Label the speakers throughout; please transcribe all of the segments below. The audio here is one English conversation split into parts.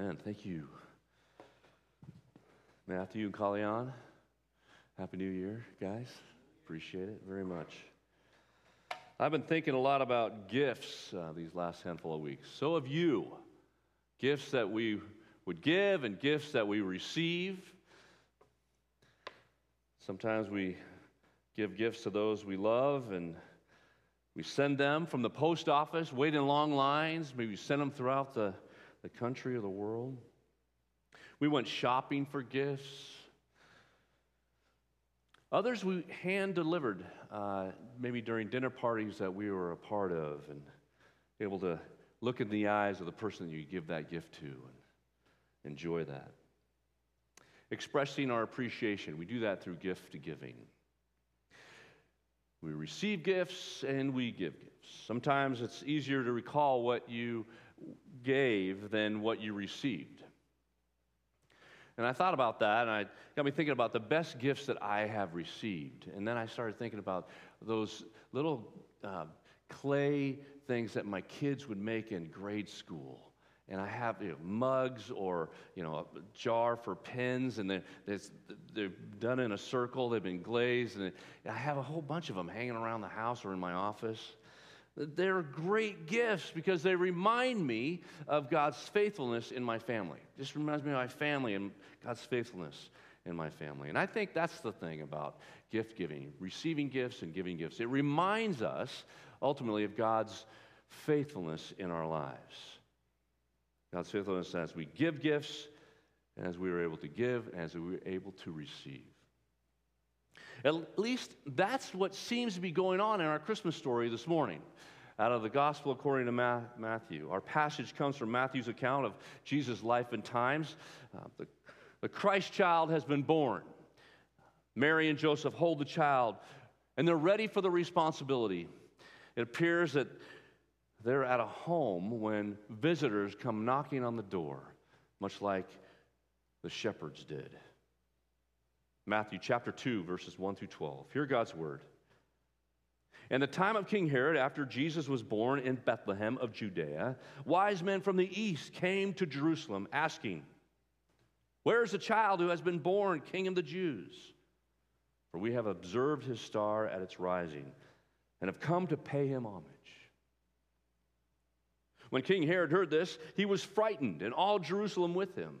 Speaker 1: Amen. Thank you. Matthew and Kalyan, Happy New Year, guys. Appreciate it very much. I've been thinking a lot about gifts uh, these last handful of weeks. So have you. Gifts that we would give and gifts that we receive. Sometimes we give gifts to those we love and we send them from the post office, wait in long lines, maybe send them throughout the, the country or the world. We went shopping for gifts. Others we hand delivered, uh, maybe during dinner parties that we were a part of, and able to look in the eyes of the person you give that gift to and enjoy that. Expressing our appreciation, we do that through gift giving. We receive gifts and we give gifts. Sometimes it's easier to recall what you gave than what you received. And I thought about that, and I got me thinking about the best gifts that I have received. And then I started thinking about those little uh, clay things that my kids would make in grade school and I have you know, mugs or you know a jar for pens, and they're, they're done in a circle. They've been glazed, and I have a whole bunch of them hanging around the house or in my office. They're great gifts because they remind me of God's faithfulness in my family. Just reminds me of my family and God's faithfulness in my family. And I think that's the thing about gift giving, receiving gifts and giving gifts. It reminds us ultimately of God's faithfulness in our lives. God's faithfulness as we give gifts, and as we are able to give, and as we are able to receive. At least that's what seems to be going on in our Christmas story this morning. Out of the Gospel according to Matthew. Our passage comes from Matthew's account of Jesus' life and times. Uh, the, the Christ child has been born. Mary and Joseph hold the child, and they're ready for the responsibility. It appears that they're at a home when visitors come knocking on the door, much like the shepherds did. Matthew chapter 2, verses 1 through 12. Hear God's word. In the time of King Herod, after Jesus was born in Bethlehem of Judea, wise men from the east came to Jerusalem asking, Where is the child who has been born king of the Jews? For we have observed his star at its rising and have come to pay him homage. When King Herod heard this, he was frightened, and all Jerusalem with him.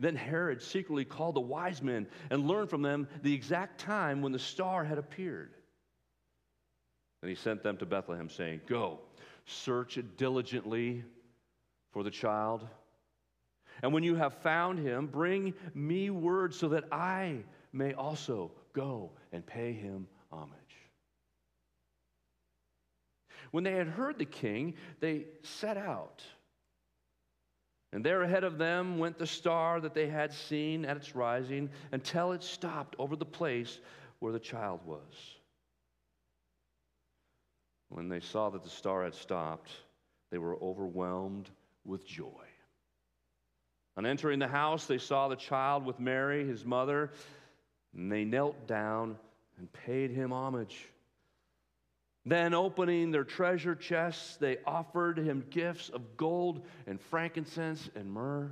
Speaker 1: Then Herod secretly called the wise men and learned from them the exact time when the star had appeared. And he sent them to Bethlehem, saying, Go, search diligently for the child. And when you have found him, bring me word so that I may also go and pay him homage. When they had heard the king, they set out. And there ahead of them went the star that they had seen at its rising until it stopped over the place where the child was. When they saw that the star had stopped, they were overwhelmed with joy. On entering the house, they saw the child with Mary, his mother, and they knelt down and paid him homage. Then, opening their treasure chests, they offered him gifts of gold and frankincense and myrrh.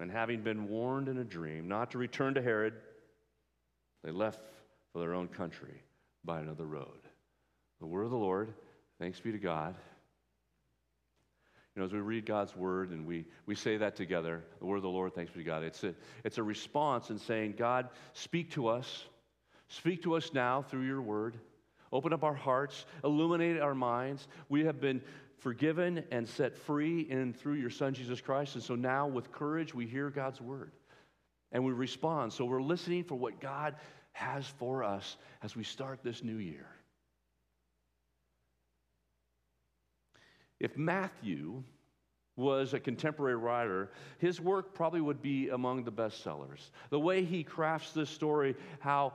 Speaker 1: And having been warned in a dream not to return to Herod, they left for their own country by another road. The word of the Lord, thanks be to God. You know, as we read God's word and we, we say that together, the word of the Lord, thanks be to God, it's a, it's a response in saying, God, speak to us. Speak to us now through your word. Open up our hearts, illuminate our minds. We have been forgiven and set free in through your son Jesus Christ. And so now with courage we hear God's word and we respond. So we're listening for what God has for us as we start this new year. If Matthew was a contemporary writer, his work probably would be among the bestsellers. The way he crafts this story, how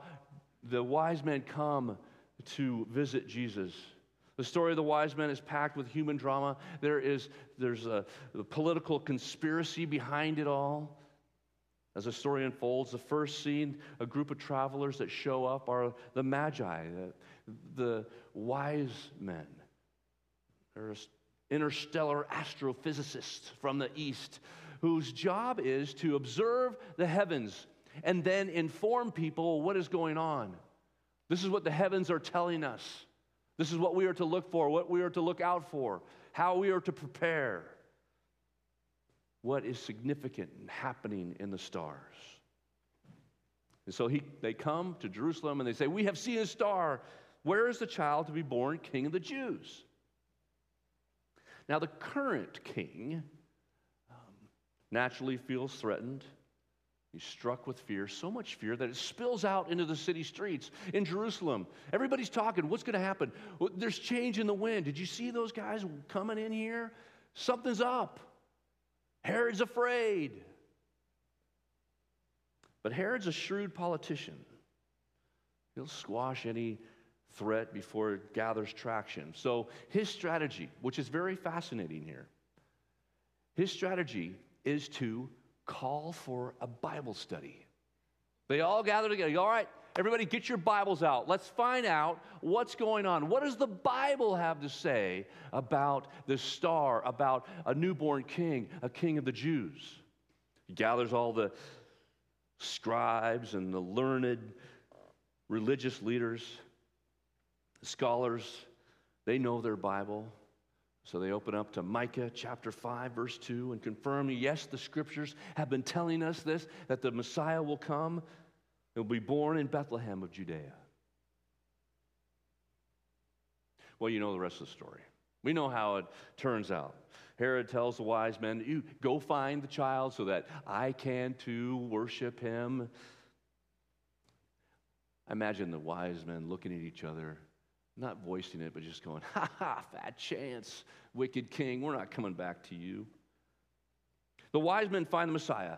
Speaker 1: the wise men come to visit Jesus. The story of the wise men is packed with human drama. There is there's a, a political conspiracy behind it all. As the story unfolds, the first scene, a group of travelers that show up are the Magi, the, the wise men. They're interstellar astrophysicists from the east whose job is to observe the heavens and then inform people what is going on. This is what the heavens are telling us. This is what we are to look for, what we are to look out for, how we are to prepare, what is significant and happening in the stars. And so he, they come to Jerusalem and they say, We have seen a star. Where is the child to be born king of the Jews? Now, the current king um, naturally feels threatened. He's struck with fear, so much fear that it spills out into the city streets in Jerusalem. Everybody's talking, what's going to happen? There's change in the wind. Did you see those guys coming in here? Something's up. Herod's afraid. But Herod's a shrewd politician. He'll squash any threat before it gathers traction. So his strategy, which is very fascinating here, his strategy is to call for a Bible study. They all gather together. All right, everybody get your Bibles out. Let's find out what's going on. What does the Bible have to say about the star, about a newborn king, a king of the Jews? He gathers all the scribes and the learned religious leaders scholars, they know their Bible. So they open up to Micah chapter 5, verse 2, and confirm yes, the scriptures have been telling us this that the Messiah will come and will be born in Bethlehem of Judea. Well, you know the rest of the story. We know how it turns out. Herod tells the wise men, You go find the child so that I can too worship him. I imagine the wise men looking at each other not voicing it, but just going, ha ha, fat chance, wicked king, we're not coming back to you. The wise men find the Messiah.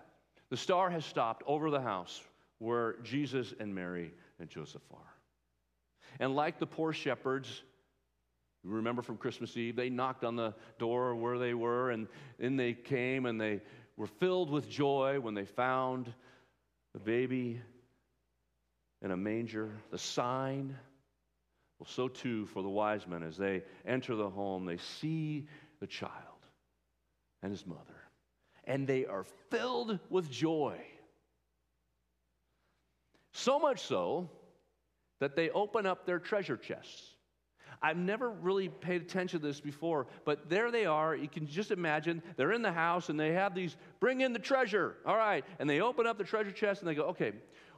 Speaker 1: The star has stopped over the house where Jesus and Mary and Joseph are. And like the poor shepherds, you remember from Christmas Eve, they knocked on the door where they were, and then they came and they were filled with joy when they found the baby in a manger, the sign well, so too for the wise men as they enter the home, they see the child and his mother, and they are filled with joy. So much so that they open up their treasure chests. I've never really paid attention to this before, but there they are. You can just imagine they're in the house and they have these bring in the treasure. All right. And they open up the treasure chest and they go, okay,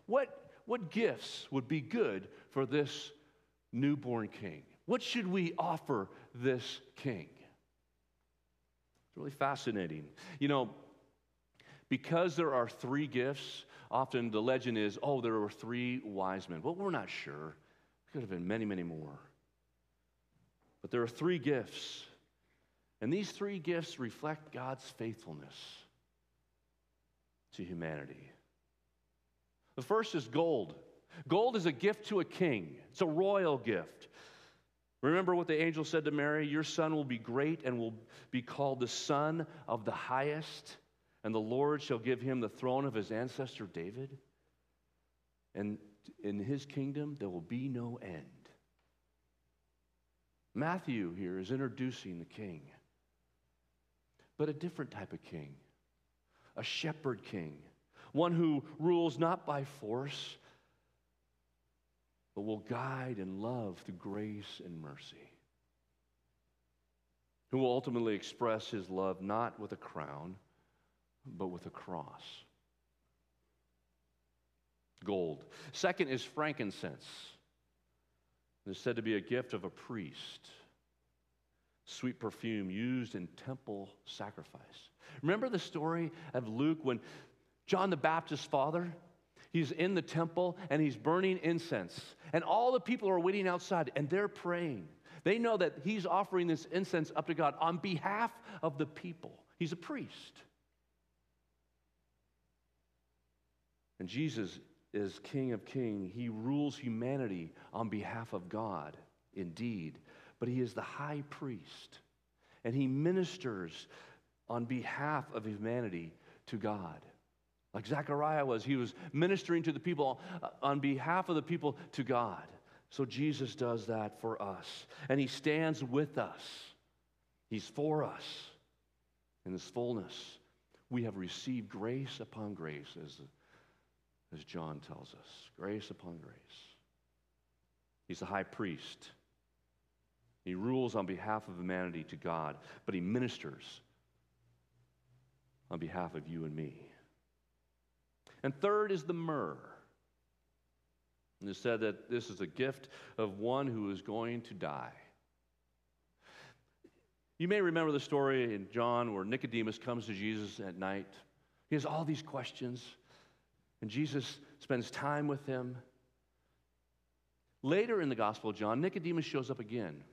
Speaker 1: what, what gifts would be good for this newborn king? What should we offer this king? It's really fascinating. You know, because there are three gifts, often the legend is, oh, there were three wise men. Well, we're not sure. Could have been many, many more. But there are three gifts. And these three gifts reflect God's faithfulness to humanity. The first is gold. Gold is a gift to a king, it's a royal gift. Remember what the angel said to Mary Your son will be great and will be called the Son of the Highest, and the Lord shall give him the throne of his ancestor David. And in his kingdom there will be no end. Matthew here is introducing the king, but a different type of king, a shepherd king, one who rules not by force, but will guide and love through grace and mercy. Who will ultimately express his love not with a crown, but with a cross. Gold. Second is frankincense. It's said to be a gift of a priest. Sweet perfume used in temple sacrifice. Remember the story of Luke when John the Baptist's father He's in the temple and he's burning incense. And all the people are waiting outside and they're praying. They know that he's offering this incense up to God on behalf of the people. He's a priest. And Jesus is King of Kings. He rules humanity on behalf of God, indeed. But he is the high priest. And he ministers on behalf of humanity to God. Like Zechariah was, he was ministering to the people uh, on behalf of the people to God. So Jesus does that for us. And he stands with us, he's for us. In his fullness, we have received grace upon grace, as, as John tells us grace upon grace. He's the high priest. He rules on behalf of humanity to God, but he ministers on behalf of you and me. And third is the myrrh. And it said that this is a gift of one who is going to die. You may remember the story in John where Nicodemus comes to Jesus at night. He has all these questions, and Jesus spends time with him. Later in the Gospel of John, Nicodemus shows up again.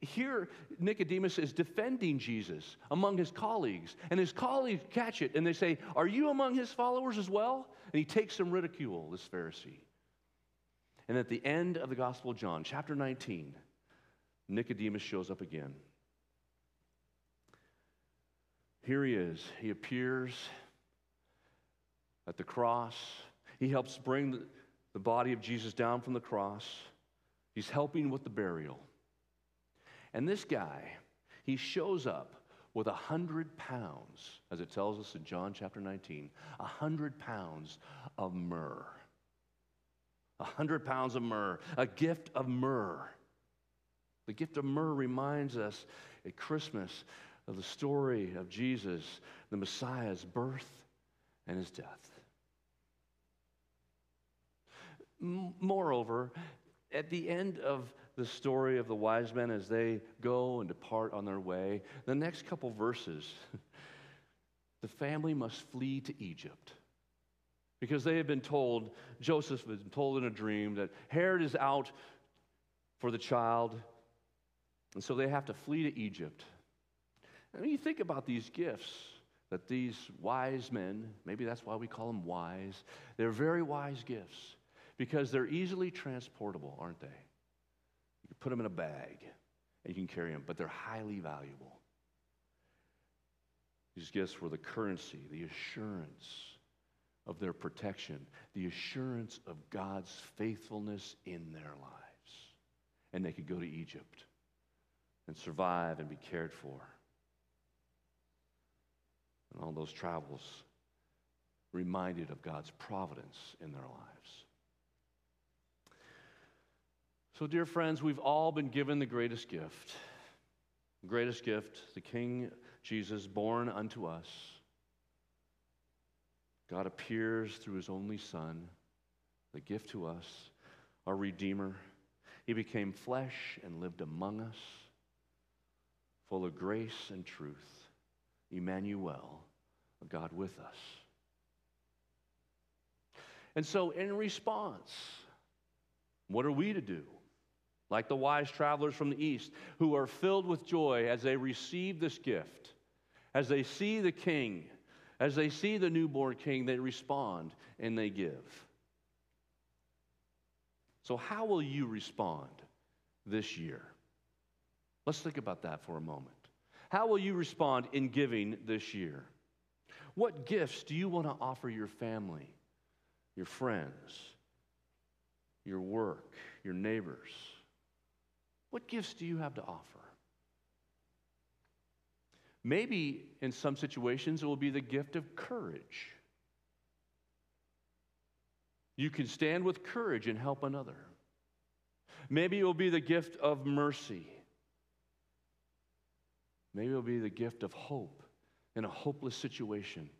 Speaker 1: Here, Nicodemus is defending Jesus among his colleagues, and his colleagues catch it and they say, Are you among his followers as well? And he takes some ridicule, this Pharisee. And at the end of the Gospel of John, chapter 19, Nicodemus shows up again. Here he is. He appears at the cross. He helps bring the, body of Jesus down from the cross. He's helping with the burial. And this guy, he shows up with a hundred pounds, as it tells us in John chapter 19, a hundred pounds of myrrh. A hundred pounds of myrrh, a gift of myrrh. The gift of myrrh reminds us at Christmas of the story of Jesus, the Messiah's birth and his death. Moreover, at the end of the story of the wise men as they go and depart on their way, the next couple verses, the family must flee to Egypt. Because they have been told, Joseph had been told in a dream that Herod is out for the child, and so they have to flee to Egypt. And when you think about these gifts that these wise men, maybe that's why we call them wise, they're very wise gifts because they're easily transportable, aren't they? You can put them in a bag and you can carry them, but they're highly valuable. These gifts were the currency, the assurance of their protection, the assurance of God's faithfulness in their lives. And they could go to Egypt and survive and be cared for. And all those travels reminded of God's providence in their lives. So, dear friends, we've all been given the greatest gift. The greatest gift, the King Jesus, born unto us. God appears through his only Son, the gift to us, our Redeemer. He became flesh and lived among us, full of grace and truth. Emmanuel, God with us. And so, in response, what are we to do? Like the wise travelers from the east, who are filled with joy as they receive this gift, as they see the king, as they see the newborn king, they respond and they give. So, how will you respond this year? Let's think about that for a moment. How will you respond in giving this year? What gifts do you want to offer your family, your friends, your work, your neighbors? What gifts do you have to offer? Maybe in some situations it will be the gift of courage. You can stand with courage and help another. Maybe it will be the gift of mercy. Maybe it will be the gift of hope in a hopeless situation.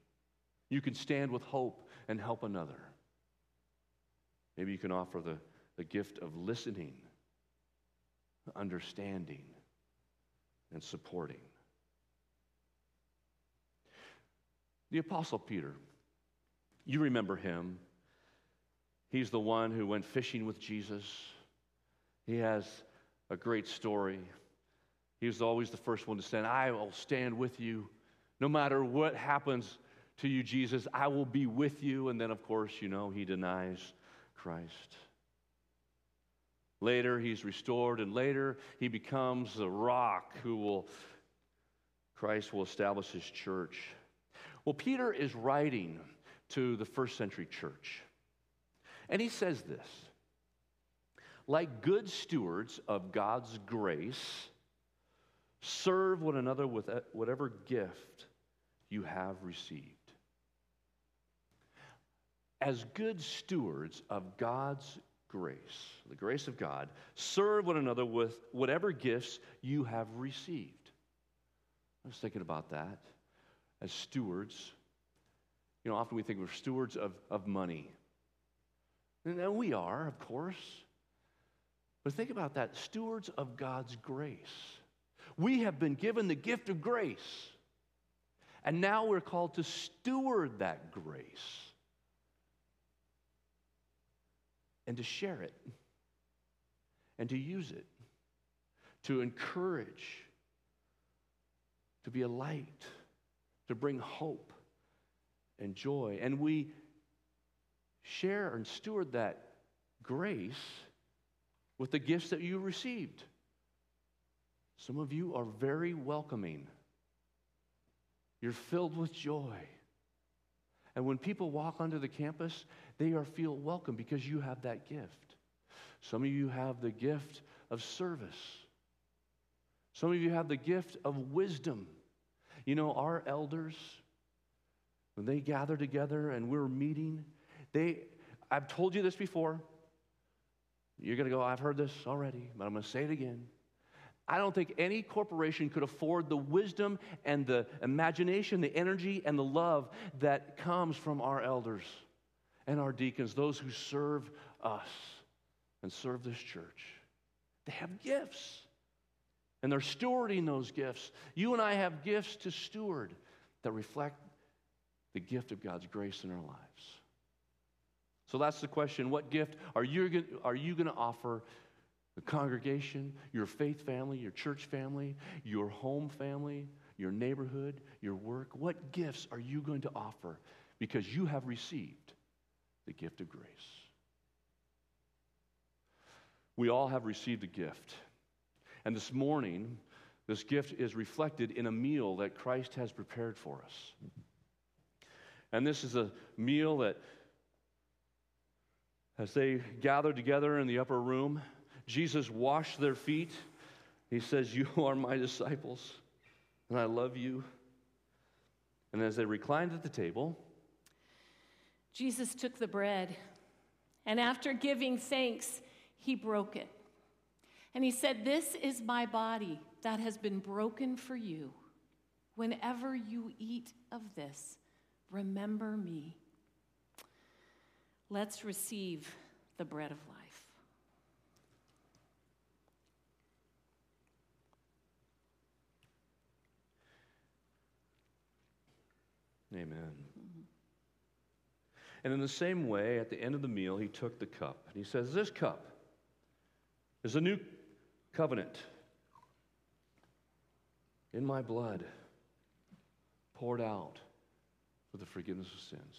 Speaker 1: You can stand with hope and help another. Maybe you can offer the, the gift of listening understanding, and supporting. The Apostle Peter, you remember him. He's the one who went fishing with Jesus. He has a great story. He was always the first one to stand. I will stand with you No matter what happens to you, Jesus, I will be with you. And then, of course, you know, he denies Christ. Later, he's restored, and later, he becomes the rock who will, Christ will establish his church. Well, Peter is writing to the first century church, and he says this like good stewards of God's grace, serve one another with uh, whatever gift you have received. As good stewards of God's grace, the grace of God, serve one another with whatever gifts you have received. I was thinking about that. As stewards, you know, often we think we're stewards of, of money. And we are, of course. But think about that stewards of God's grace. We have been given the gift of grace. And now we're called to steward that grace. And to share it and to use it, to encourage, to be a light, to bring hope and joy. And we share and steward that grace with the gifts that you received. Some of you are very welcoming. You're filled with joy. And when people walk onto the campus, they are feel welcome because you have that gift. Some of you have the gift of service. Some of you have the gift of wisdom. You know, our elders, when they gather together and we're meeting, they I've told you this before. You're going to go, I've heard this already, but I'm going to say it again. I don't think any corporation could afford the wisdom and the imagination, the energy and the love that comes from our elders and our deacons, those who serve us and serve this church. They have gifts, and they're stewarding those gifts. You and I have gifts to steward that reflect the gift of God's grace in our lives. So that's the question what gift are you, are you going to offer the congregation, your faith family, your church family, your home family, your neighborhood, your work? What gifts are you going to offer because you have received the gift of grace? We all have received a gift. And this morning, this gift is reflected in a meal that Christ has prepared for us. And this is a meal that, as they gathered together in the upper room, Jesus washed their feet. He says, You are my disciples, and I love you. And as they reclined at the table,
Speaker 2: Jesus took the bread, and after giving thanks, he broke it. And he said, This is my body that has been broken for you. Whenever you eat of this, remember me. Let's receive the bread of life.
Speaker 1: Amen. And in the same way, at the end of the meal, he took the cup and he says, This cup is a new covenant in my blood poured out for the forgiveness of sins.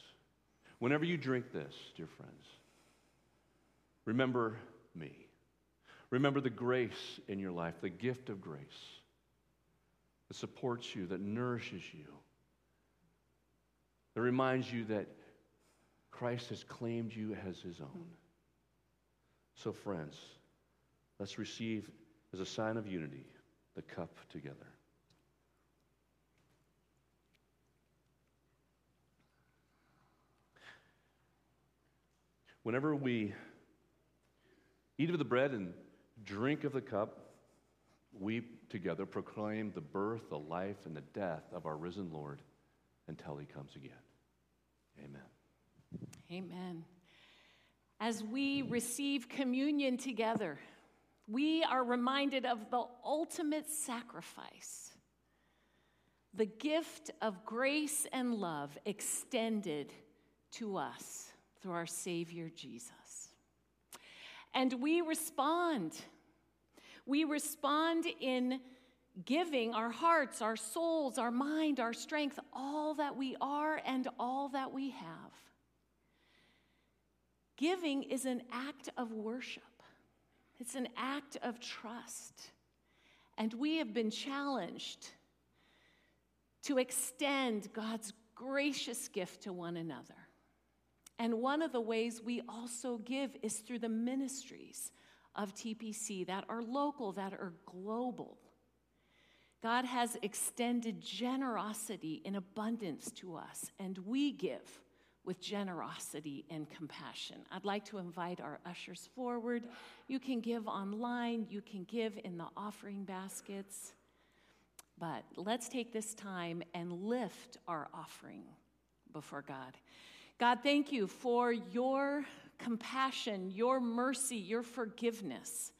Speaker 1: Whenever you drink this, dear friends, remember me. Remember the grace in your life, the gift of grace that supports you, that nourishes you that reminds you that Christ has claimed you as his own. So, friends, let's receive as a sign of unity the cup together. Whenever we eat of the bread and drink of the cup, we together proclaim the birth, the life, and the death of our risen Lord until he comes again. Amen.
Speaker 2: Amen. As we receive communion together, we are reminded of the ultimate sacrifice, the gift of grace and love extended to us through our Savior Jesus. And we respond. We respond in giving our hearts, our souls, our mind, our strength, all that we are and all that we have. Giving is an act of worship, it's an act of trust. And we have been challenged to extend God's gracious gift to one another. And one of the ways we also give is through the ministries of TPC that are local, that are global. God has extended generosity in abundance to us, and we give with generosity and compassion. I'd like to invite our ushers forward. You can give online, you can give in the offering baskets. But let's take this time and lift our offering before God. God, thank you for your compassion, your mercy, your forgiveness.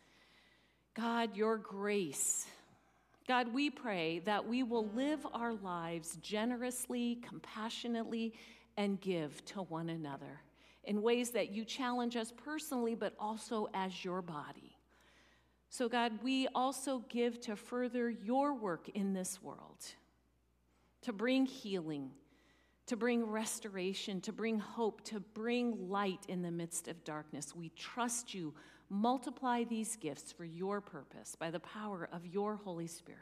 Speaker 2: God, your grace. God, we pray that we will live our lives generously, compassionately, and give to one another in ways that you challenge us personally, but also as your body. So, God, we also give to further your work in this world, to bring healing, to bring restoration, to bring hope, to bring light in the midst of darkness. We trust you Multiply these gifts for your purpose by the power of your Holy Spirit.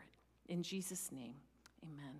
Speaker 2: In Jesus' name, amen.